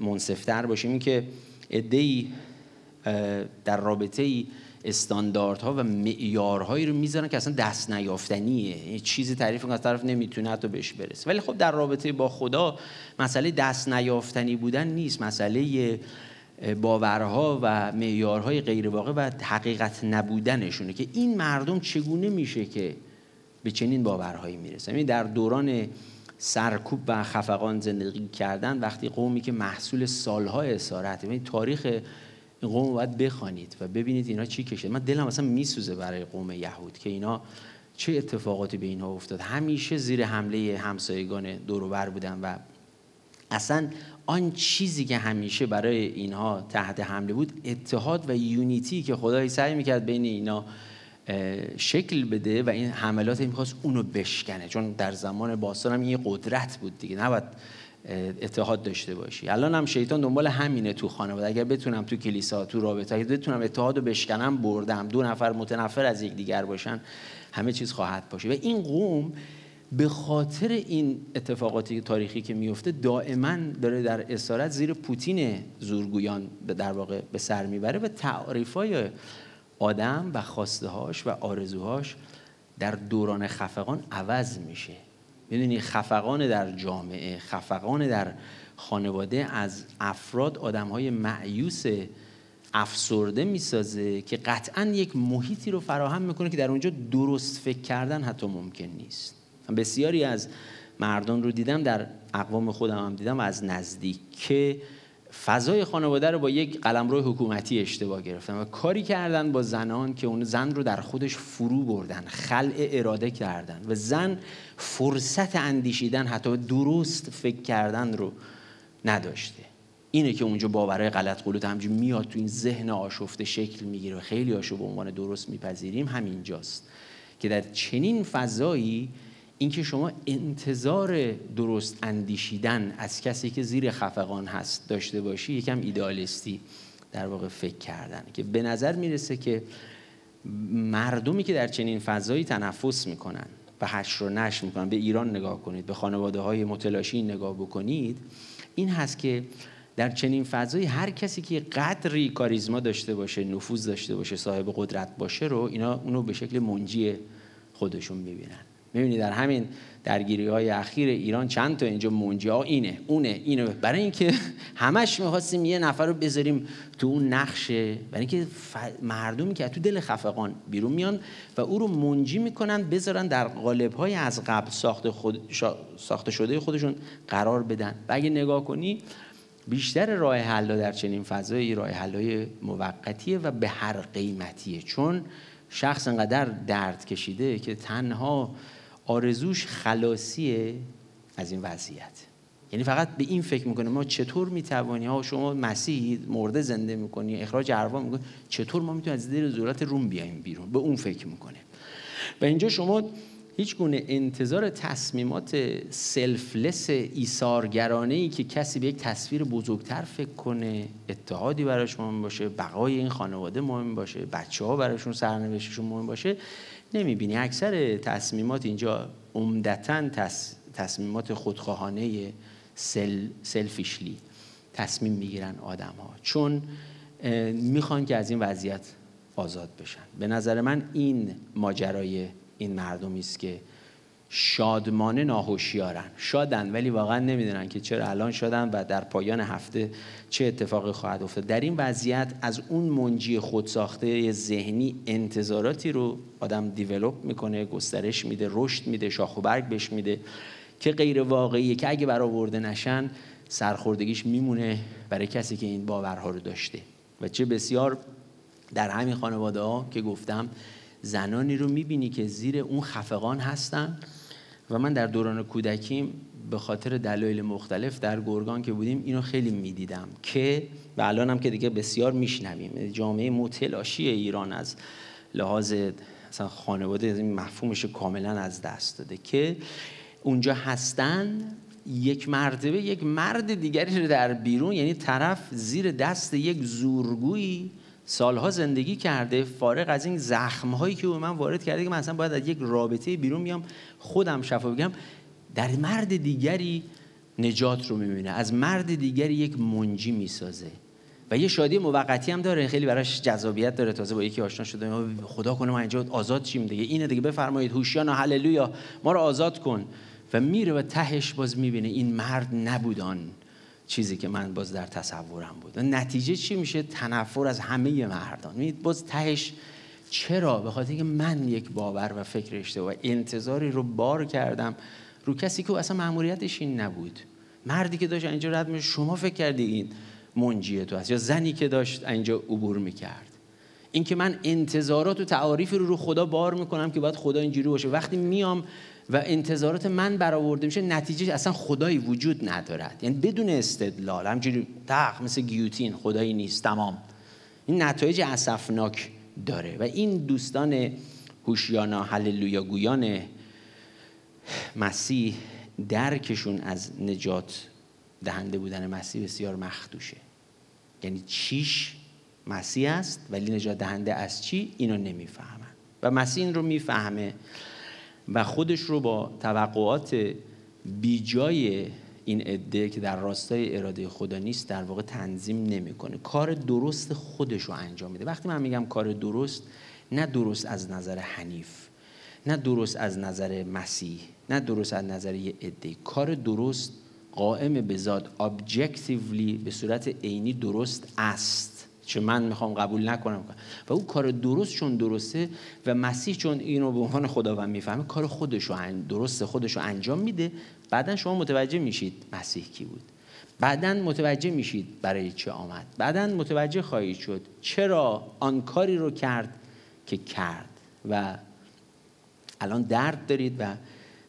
منصفتر باشیم. این که ادهی در رابطه ای استانداردها و معیارهایی رو می‌ذارن که اصلا دست نیافتنیه. چیزی تعریف از طرف نمی‌تونه حتی بهش برسه. ولی خب در رابطه با خدا مسئله دست نیافتنی بودن نیست. مسئله باورها و معیارهای غیر واقع و حقیقت نبودنشونه که این مردم چگونه میشه که به چنین باورهایی می‌رسن یعنی در دوران سرکوب و خفقان زندگی کردن وقتی قومی که محصول سالها اسارت یعنی تاریخ این قوم باید بخوانید و ببینید اینا چی کشه من دلم اصلا میسوزه برای قوم یهود که اینا چه اتفاقاتی به اینها افتاد. همیشه زیر حمله همسایگان دوروبر بودن و اصلا آن چیزی که همیشه برای اینها تحت حمله بود اتحاد و یونیتی که خدای سعی می‌کرد بین اینا شکل بده و این حملات می‌خواست اونو بشکنه. چون در زمان باستان هم این قدرت بود دیگه. نباید اتحاد داشته باشی. الان هم شیطان دنبال همینه تو خانواده. اگر بتونم تو کلیسا تو رابطه اگر بتونم اتحاد رو بشکنم بردم. دو نفر متنفر از یکدیگر باشن همه چیز خواهد باشه. و این قوم به خاطر این اتفاقاتی تاریخی که میفته دائما داره در اسارت زیر پوتین زورگویان در واقع به سر می‌بره و تعریفای آدم و خواستهاش و آرزوهاش در دوران خفقان عوض میشه. می‌دونی خفقان در جامعه خفقان در خانواده از افراد آدم های معیوس افسرده می‌سازه که قطعا یک محیطی رو فراهم می‌کنه که در اونجا درست فکر کردن حتی ممکن نیست. بسیاری از مردم رو دیدم در اقوام خودم هم دیدم از نزدیک که فضای خانواده رو با یک قلمرو حکومتی اشتباه گرفتن و کاری کردن با زنان که اون زن رو در خودش فرو بردن خلع اراده کردن و زن فرصت اندیشیدن حتی درست فکر کردن رو نداشته. اینه که اونجا باورهای غلط قلوت همجور میاد تو این ذهن آشفته شکل می‌گیره و خیلی هاشو به عنوان درست میپذیریم. همینجاست که در چنین فضایی اینکه شما انتظار درست اندیشیدن از کسی که زیر خفقان هست داشته باشی یکم ایدئالیستی در واقع فکر کردن که به نظر می‌رسه که مردمی که در چنین فضایی تنفس می‌کنن و حشر و نشر می‌کنن به ایران نگاه کنید به خانواده های متلاشی نگاه بکنید این هست که در چنین فضایی هر کسی که قدری کاریزما داشته باشه نفوذ داشته باشه صاحب قدرت باشه رو اینا اونو به شکل منجی خودشون می‌بینن. می‌بینی در همین درگیری های اخیر ایران چند تا اینجا منجی ها اینه اونه اینه. برای اینکه همش می‌خواستیم یه نفر رو بذاریم تو اون نقشه. برای اینکه مردمی که تو دل خفقان بیرون میان و او رو منجی می‌کنن بذارن در قالب های از قبل ساخته, خود ساخته شده خودشون قرار بدن. و اگه نگاه کنی بیشتر راه حل در چنین فضایی راه حل موقتیه و به هر قیمتیه. چون شخص انقدر درد کشیده که تنها آرزوش خلاصیه از این وضعیت. یعنی فقط به این فکر می‌کنه ما چطور می‌توانی؟ ها شما مسیحی مرده زنده می‌کنی اخراج ارواح می‌کنی چطور ما می‌تونیم از زیر ذرت روم بیایم بیرون؟ به اون فکر می‌کنه. و اینجا شما هیچ گونه انتظار تصمیمات سلفلس ایثارگرانه ای که کسی به یک تصویر بزرگتر فکر کنه اتحادی براش مهم باشه بقای این خانواده مهم باشه بچه ها براشون سرنوشتشون مهم باشه نمی‌بینی. اکثر تصمیمات اینجا عمدتا تصمیمات خودخواهانه سل، سلفیشلی تصمیم می‌گیرن آدم ها چون می‌خوان که از این وضعیت آزاد بشن. به نظر من این ماجرای این مردمی است که شادمانه ناهوشیارن. شادن ولی واقعا نمی‌دونن که چرا الان شدن و در پایان هفته چه اتفاقی خواهد افتاد. در این وضعیت از اون منجی خودساخته ذهنی انتظاراتی رو آدم دیولپ می‌کنه گسترش میده رشد میده شاخ و برگ بهش میده که غیر واقعیه که اگه برآورده نشن سرخوردگیش میمونه برای کسی که این باورها رو داشته. و چه بسیار در همین خانواده ها که گفتم زنانی رو می‌بینی که زیر اون خفقان هستن و من در دوران کودکیم به خاطر دلایل مختلف در گرگان که بودیم اینو خیلی می‌دیدم که و الان هم که دیگه بسیار میشنویم. جامعه متلاشی ایران از لحاظ مثلا خانواده این مفهومش کاملا از دست داده که اونجا هستن یک مرتبه یک مرد دیگری رو در بیرون یعنی طرف زیر دست یک زورگویی سالها زندگی کرده فارغ از این زخم هایی که به من وارد کرده که من اصلا باید از یک رابطه بیرون میام خودم شفا بگم در مرد دیگری نجات رو می‌بینه. از مرد دیگری یک منجی می‌سازه. و یه شادی موقتی هم داره خیلی براش جذابیت داره. تازه با یکی آشنا شده خدا کنه ما اینجا آزاد شیم دیگه. اینه دیگه بفرمایید هوشیان هللویا ما رو آزاد کن. و میره و تهش باز می‌بینه این مرد نبودان چیزی که من باز در تصورم بود. و نتیجه چی میشه؟ تنفر از همه مردان. میید باز تهش چرا؟ به خاطر اینکه من یک باور و فکر اشتباه انتظاری رو بار کردم رو کسی که اصلا مأموریتش این نبود. مردی که داشت اینجا رد می شما فکر کردی این منجیه تو هست یا زنی که داشت اینجا عبور می‌کرد. اینکه من انتظارات و تعاریفی رو رو خدا بار می‌کنم که باید خدا اینجوری باشه. وقتی میام و انتظارات من برآورده میشه نتیجه اصلا خدایی وجود ندارد. یعنی بدون استدلال همجوری تق مثل گیوتین خدایی نیست تمام. این نتایج اسفناک داره. و این دوستان هوشیانا هللویا گویان مسیح درکشون از نجات دهنده بودن مسیح بسیار مخدوشه. یعنی چیش مسیح است ولی نجات دهنده از چی؟ اینو نمی‌فهمن. و مسیح این رو می‌فهمه. و خودش رو با توقعات بیجای این عده که در راستای اراده خدا نیست در واقع تنظیم نمی‌کنه. کار درست خودش رو انجام میده. وقتی من میگم کار درست نه درست از نظر حنیف نه درست از نظر مسیح نه درست از نظر یه عده. کار درست قائم به ذات ابجکتیولی به صورت عینی درست است. چون من می‌خوام قبول نکنم. و او کار درست چون درسته و مسیح چون اینو به عنوان خداوند می‌فهمه کار خودشو درست خودشو انجام میده. بعدا شما متوجه میشید مسیح کی بود. بعدا متوجه میشید برای چه آمد. بعدا متوجه خواهید شد چرا آن کاری رو کرد که کرد. و الان درد دارید و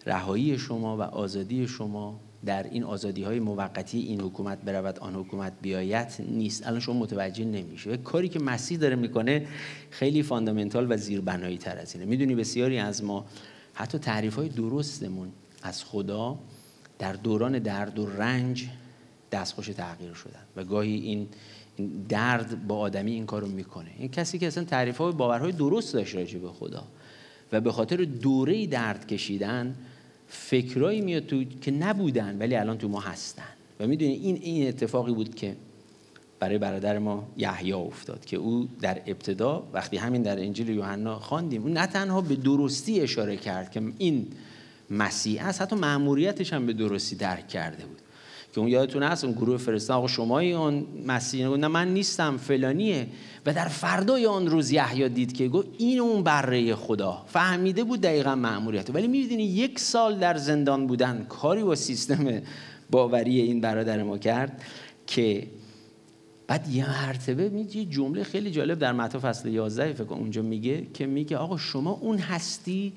رهایی شما و آزادی شما در این آزادی های موقتی این حکومت برود آن حکومت بیایت نیست. الان شما متوجه نمیشه کاری که مسیح داره می‌کنه خیلی فاندامنتال و زیربنایی تر از اینه. می‌دونی بسیاری از ما حتی تعریف های درستمون از خدا در دوران درد و رنج دستخوش تغییر شدن و گاهی این درد با آدمی این کارو می‌کنه. این کسی که اصلا تعریف های باورهای درست داشت راجع به خدا و به خاطر دوره درد کشیدن فکرایی میاد تو که نبودن ولی الان تو ما هستن. و می‌دونی این این اتفاقی بود که برای برادر ما یحیی افتاد که او در ابتدا وقتی همین در انجیل یوحنا خواندیم اون نه تنها به درستی اشاره کرد که این مسیح است حتی مأموریتش هم به درستی درک کرده بود. که اون یادتون هست اون گروه فرستان آقا شمایی اون مسیح نه من نیستم فلانیه. و در فردای آن روز یحیی دید که گفت این اون بره خدا. فهمیده بود دقیقا مأموریت ولی می‌بینی یک سال در زندان بودن کاری با سیستم باوری این برادر ما کرد که بعد یه مرتبه میگه جمله خیلی جالب در متا فصل 11 فکر اونجا میگه که میگه آقا شما اون هستی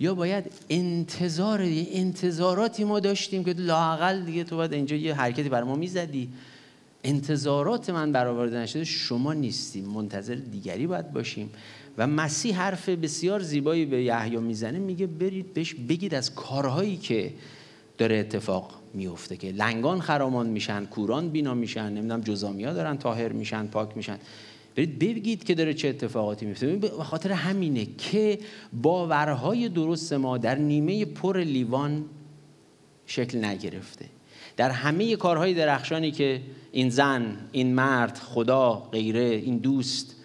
یا باید انتظار انتظاراتی ما داشتیم که لاقل دیگه تو باید اینجا یه حرکتی بر ما می‌زدی. انتظارات من برآورده نشده شما نیستیم منتظر دیگری باید باشیم. و مسیح حرف بسیار زیبایی به یحیی می‌زنه میگه برید بهش بگید از کارهایی که داره اتفاق میفته که لنگان خرامان میشن کوران بینا میشن نمی‌دونم جزامیا دارن طاهر میشن پاک میشن. برید بگید که داره چه اتفاقاتی میفته. به خاطر همینه که باورهای درست ما در نیمه پر لیوان شکل نگرفته. در همه کارهای درخشانی که این زن این مرد خدا غیره این دوست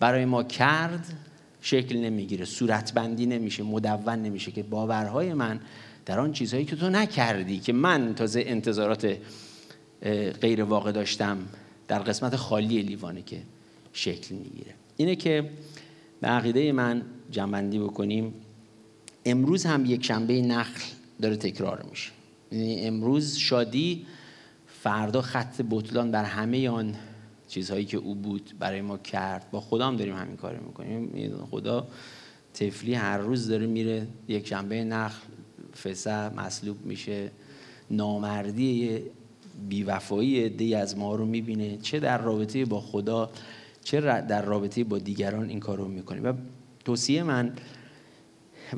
برای ما کرد شکل نمی‌گیره صورتبندی نمیشه مدون نمیشه که باورهای من در آن چیزهایی که تو نکردی که من تازه انتظارات غیر واقع داشتم در قسمت خالی لیوانه که شکل می‌گیره. اینه که به عقیده من جنبندی بکنیم امروز هم یک شنبه نخل داره تکرار میشه. یعنی امروز شادی فردا خط بطلان بر همه آن چیزهایی که او بود برای ما کرد. با خدا هم داریم همین کار می‌کنیم. خدا تفلی هر روز داره میره. یک شنبه نخل فسح مصلوب میشه. نامردی بیوفایی دی از ما رو می‌بینه. چه در رابطه با خدا چه در رابطه با دیگران این کار رو می‌کنیم و توصیه من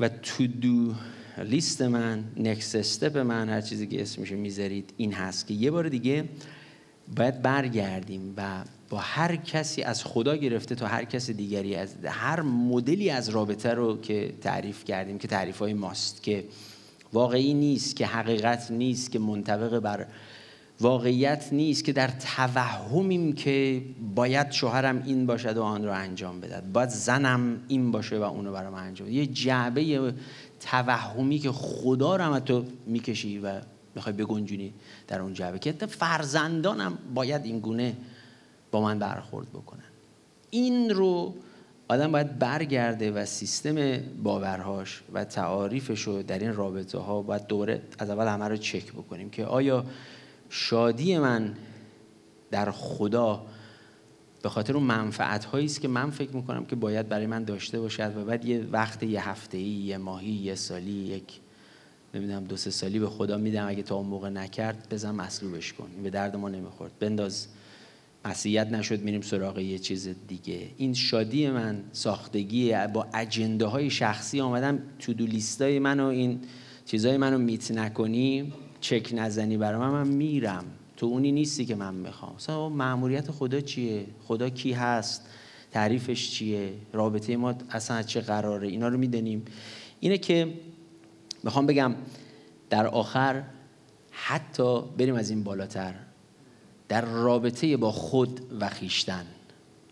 و تو دو لیست من نکست استپ من هر چیزی که اسمشو می‌ذارید این هست که یه بار دیگه باید برگردیم و با هر کسی از خدا گرفته تا هر کس دیگری از هر مدلی از رابطه رو که تعریف کردیم که تعریف های ماست که واقعی نیست که حقیقت نیست که منطبق بر واقعیت نیست که در توهمیم که باید شوهرم این باشد و آن رو انجام بدد باید زنم این باشه و اونو برام انجام بده. یه جعبه توهمی که خدا رو هم تو می‌کشی و می‌خوای بگنجونی در اون جعبه که فرزندانم باید این گونه با من برخورد بکنن این رو آدم باید برگرده و سیستم باورهاش و تعاریفش رو در این رابطه ها باید دوره از اول همه رو چک بکنیم که آیا شادی من در خدا به خاطر اون منفعت هایی است که من فکر می‌کنم که باید برای من داشته باشد و بعد یه وقت یه هفته ای یه ماهی یه سالی یک نمی‌دونم دو سه سالی به خدا میدم. اگه تا اون موقع نکرد بزن مصلوبش کن. به درد ما نمی‌خورد. بنداز. مسیحیت نشد میریم سراغ یه چیز دیگه. این شادی من ساختگی با اجنده های شخصی آمدم. تو دو لیستای منو این چیزای منو میت نکنی. چک نزنی برای من من میرم. تو اونی نیستی که من می‌خوام مثلا معمولیت خدا چیه؟ خدا کی هست؟ تعریفش چیه؟ رابطه ما اصلا چه قراره؟ اینا رو می‌دونیم اینه که می‌خوام بگم در آخر حتی بریم از این بالاتر. در رابطه با خود و خیشتن.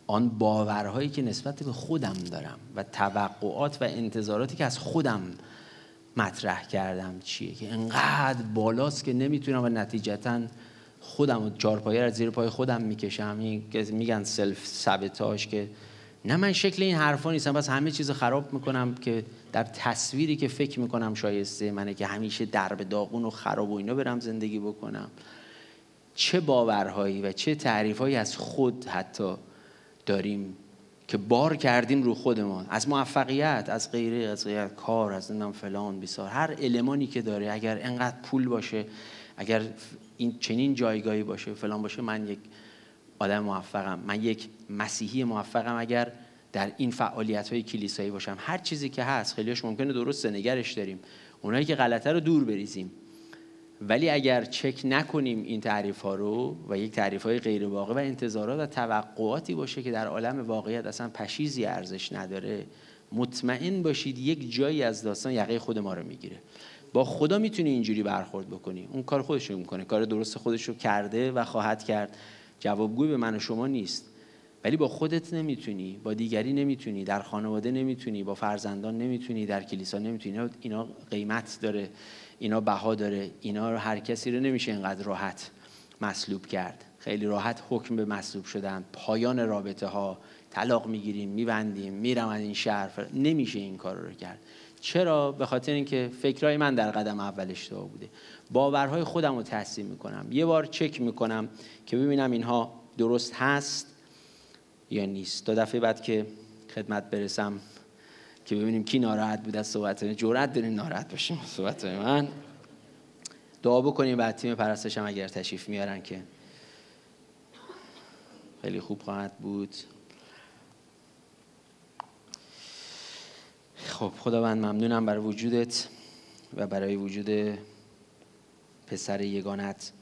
آن باورهایی که نسبت به خودم دارم و توقعات و انتظاراتی که از خودم مطرح کردم چیه که انقدر بالاست که نمی‌تونم و نتیجتا خودم چارپایه از زیر پای خودم می‌کشم. میگن سلف سبتاش که نه من شکل این حرفا نیستم بس همه چیز خراب می‌کنم که در تصویری که فکر می‌کنم شایسته منه که همیشه درب داغون و خراب و اینا برم زندگی بکنم. چه باورهایی و چه تعریفهایی از خود حتی داریم که بار کردیم رو خودمان. از موفقیت از غیره از غیره کار از نام فلان بیسار. هر المانی که داره اگر انقدر پول باشه اگر این چنین جایگاهی باشه فلان باشه من یک آدم موفقم. من یک مسیحی موفقم اگر در این فعالیت های کلیسایی باشم. هر چیزی که هست خیلیش ممکنه درست نگرش داریم. اونایی که غلطه رو دور بریزیم. ولی اگر چک نکنیم این تعریف ها رو و یک تعریف های غیر واقع و انتظارات و توقعاتی باشه که در عالم واقعیت اصلا پشیزی ارزش نداره مطمئن باشید یک جایی از داستان یقه خود ما رو می‌گیره. با خدا می‌تونی اینجوری برخورد بکنی. اون کار خودش رو می‌کنه. کار درست خودش رو کرده و خواهد کرد. جوابگوی به من و شما نیست. ولی با خودت نمی‌تونی با دیگری نمی‌تونی در خانواده نمی‌تونی با فرزندان نمی‌تونی در کلیسا نمی‌تونی. اینا قیمت داره. اینا بها داره. اینا رو هر کسی رو نمیشه اینقدر راحت مصلوب کرد. خیلی راحت حکم به مصلوب شدن. پایان رابطه ها طلاق می‌گیریم میبندیم میرم از این شهر. نمیشه این کار رو کرد. چرا؟ به خاطر اینکه فکرهای من در قدم اول اشتباه بوده. باورهای خودم رو تحسین می‌کنم. یه بار چک می‌کنم که ببینم اینها درست هست یا نیست. تا دفعه بعد که خدمت برسم که ببینیم کی ناراحت بود از صحبت جرأت دارین ناراحت باشیم صحبت من. دعا بکنیم بعد تیم پرستش هم اگر تشریف میارن که خیلی خوب خواهد بود. خب خداوند ممنونم برای وجودت و برای وجود پسر یگانت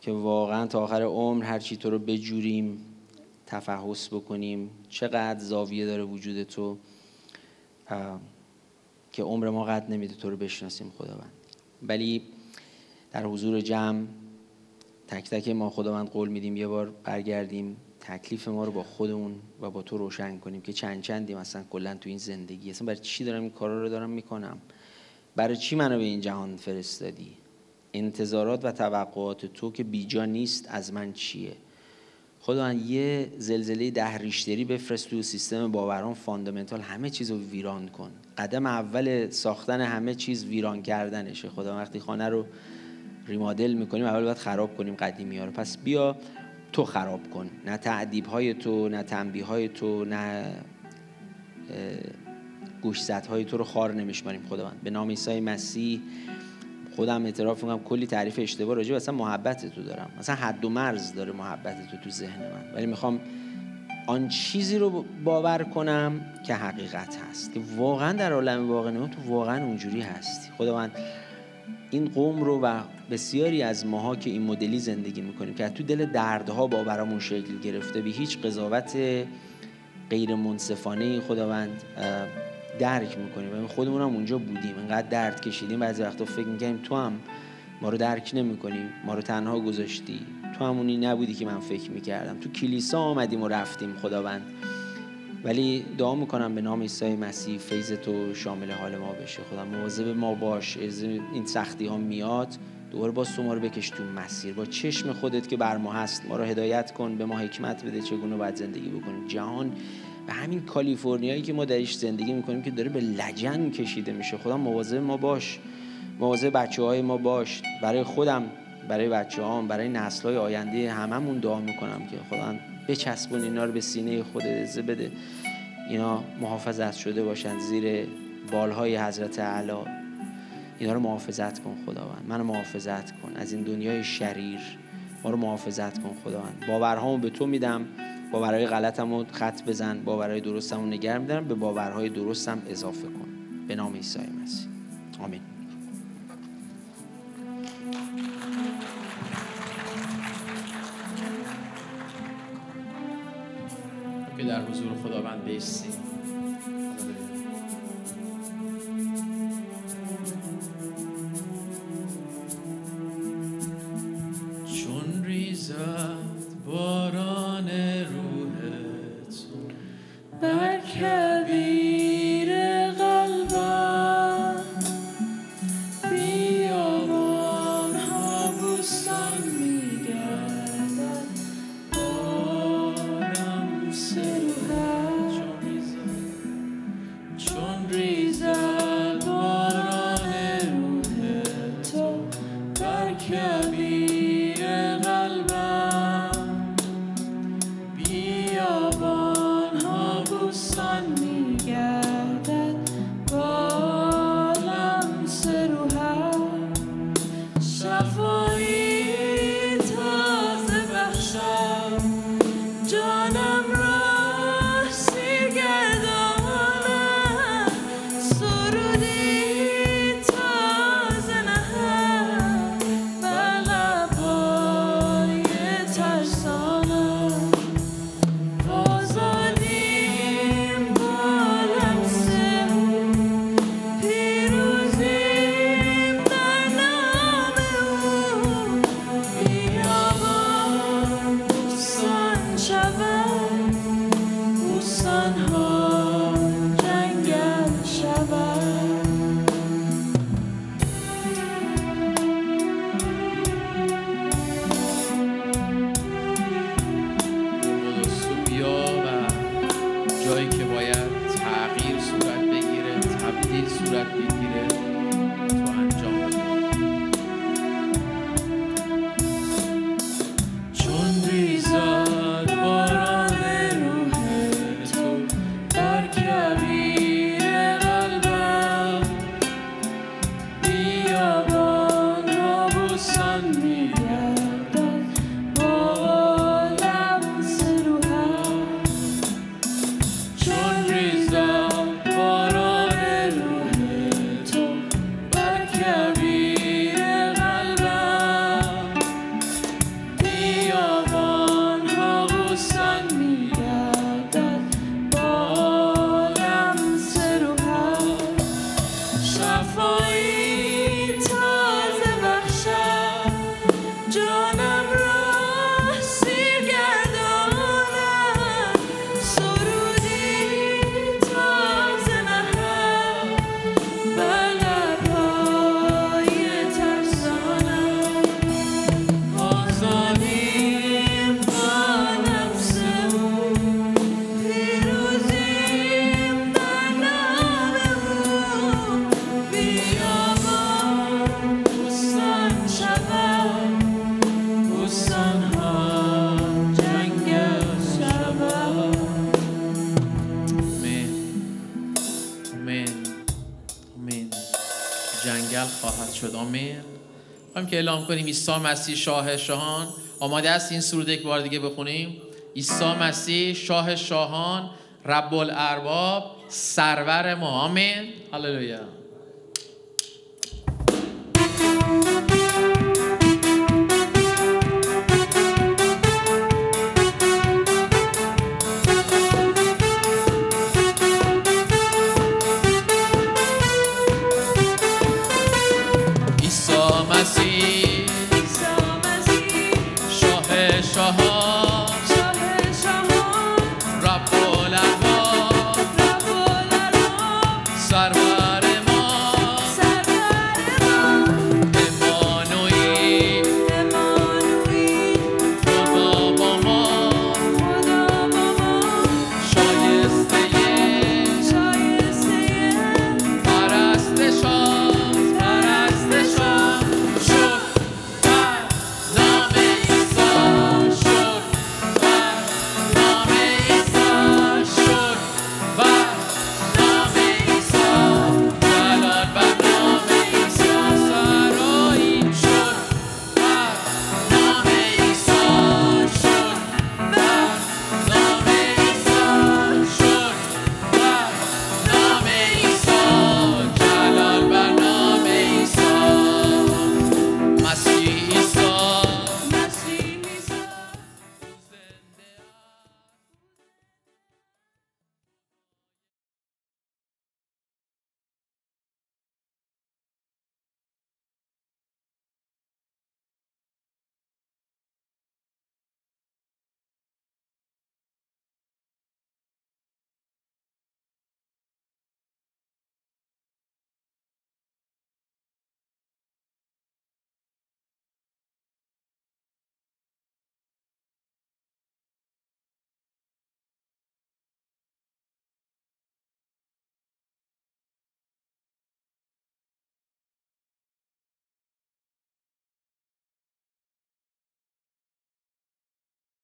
که واقعا تا آخر عمر هر چی تو رو بجوریم تفحص بکنیم. چقدر زاویه داره وجود تو. که عمر ما قد نمیده تو رو بشناسیم خداوند. ولی در حضور جمع تک تک ما خداوند قول میدیم یه بار برگردیم تکلیف ما رو با خودمون و با تو روشن کنیم که چند چندیم مثلا کلا تو این زندگی. اصلا برای چی دارم این کارا رو دارم می‌کنم؟ برای چی منو به این جهان فرستادی؟ انتظارات و توقعات تو که بیجا نیست از من چیه؟ خداوند یه زلزله ده ریشتری بفرست تو سیستم باوران فاندامنتال همه چیز رو ویران کن. قدم اول ساختن همه چیز ویران کردنشه. خدا وقتی خانه رو ریمادل می‌کنیم اول باید خراب کنیم قدیمی ها رو. پس بیا تو خراب کن. نه تعدیب های تو نه تنبیه های تو نه گوشزد های تو رو خار نمیشماریم خداوند. به نام عیسی مسیح خودم اعتراف می‌کنم کلی تعریف اشتباه راجع اصلا محبت تو دارم. مثلا حد و مرز داره محبت تو تو ذهن من. ولی می‌خوام آن چیزی رو باور کنم که حقیقت هست. که واقعا در عالم واقع تو واقعا اونجوری هستی. خداوند این قوم رو و بسیاری از ماها که این مدلی زندگی می‌کنیم که تو دل دردها باورامون شکل گرفته به هیچ قضاوت غیر منصفانه خداوند درک می‌کنیم. و خودمون هم اونجا بودیم. انقدر درد کشیدیم. بعضی وقتا فکر می‌کنیم تو هم ما رو درک نمی‌کنی. ما رو تنها گذاشتی. تو همونی نبودی که من فکر می‌کردم. تو کلیسا آمدیم و رفتیم خداوند. ولی دعا می‌کنم به نام عیسی مسیح فیض تو شامل حال ما بشه. خدا مواظب ما باش. این سختی ها میاد. دوباره با تو ما رو بکش تو مسیر. با چشم خودت که بر ما هست ما رو هدایت کن. به ما حکمت بده چگونه باید زندگی بکنیم جهان و همین کالیفرنیایی که ما درش زندگی می‌کنیم که داره به لجن کشیده میشه. خدا مواظب ما باش. مواظب بچه های ما باش. برای خودم برای بچه هام برای نسل های آینده هممون دعا می‌کنم که خدا بچسبون اینا رو به سینه خودت ازه بده. اینا محافظت شده باشن زیر بالهای حضرت اعلی. اینا رو محافظت کن خداوند. منو محافظت کن. از این دنیای شریر ما رو محافظت کن خداوند. باورهامو به تو میدم. باورهای غلطمو خط بزن باورهای درستمو نگر میدارم به باورهای درستم اضافه کن. به نام عیسی مسیح. آمین. که در حضور خداوند بیستیم sun, yeah. خواهیم که اعلام کنیم عیسی مسیح شاه شاهان. آماده است این سرود یک بار دیگه بخونیم. عیسی مسیح شاه شاهان رب الارباب سرور ما. آمین. هللویا.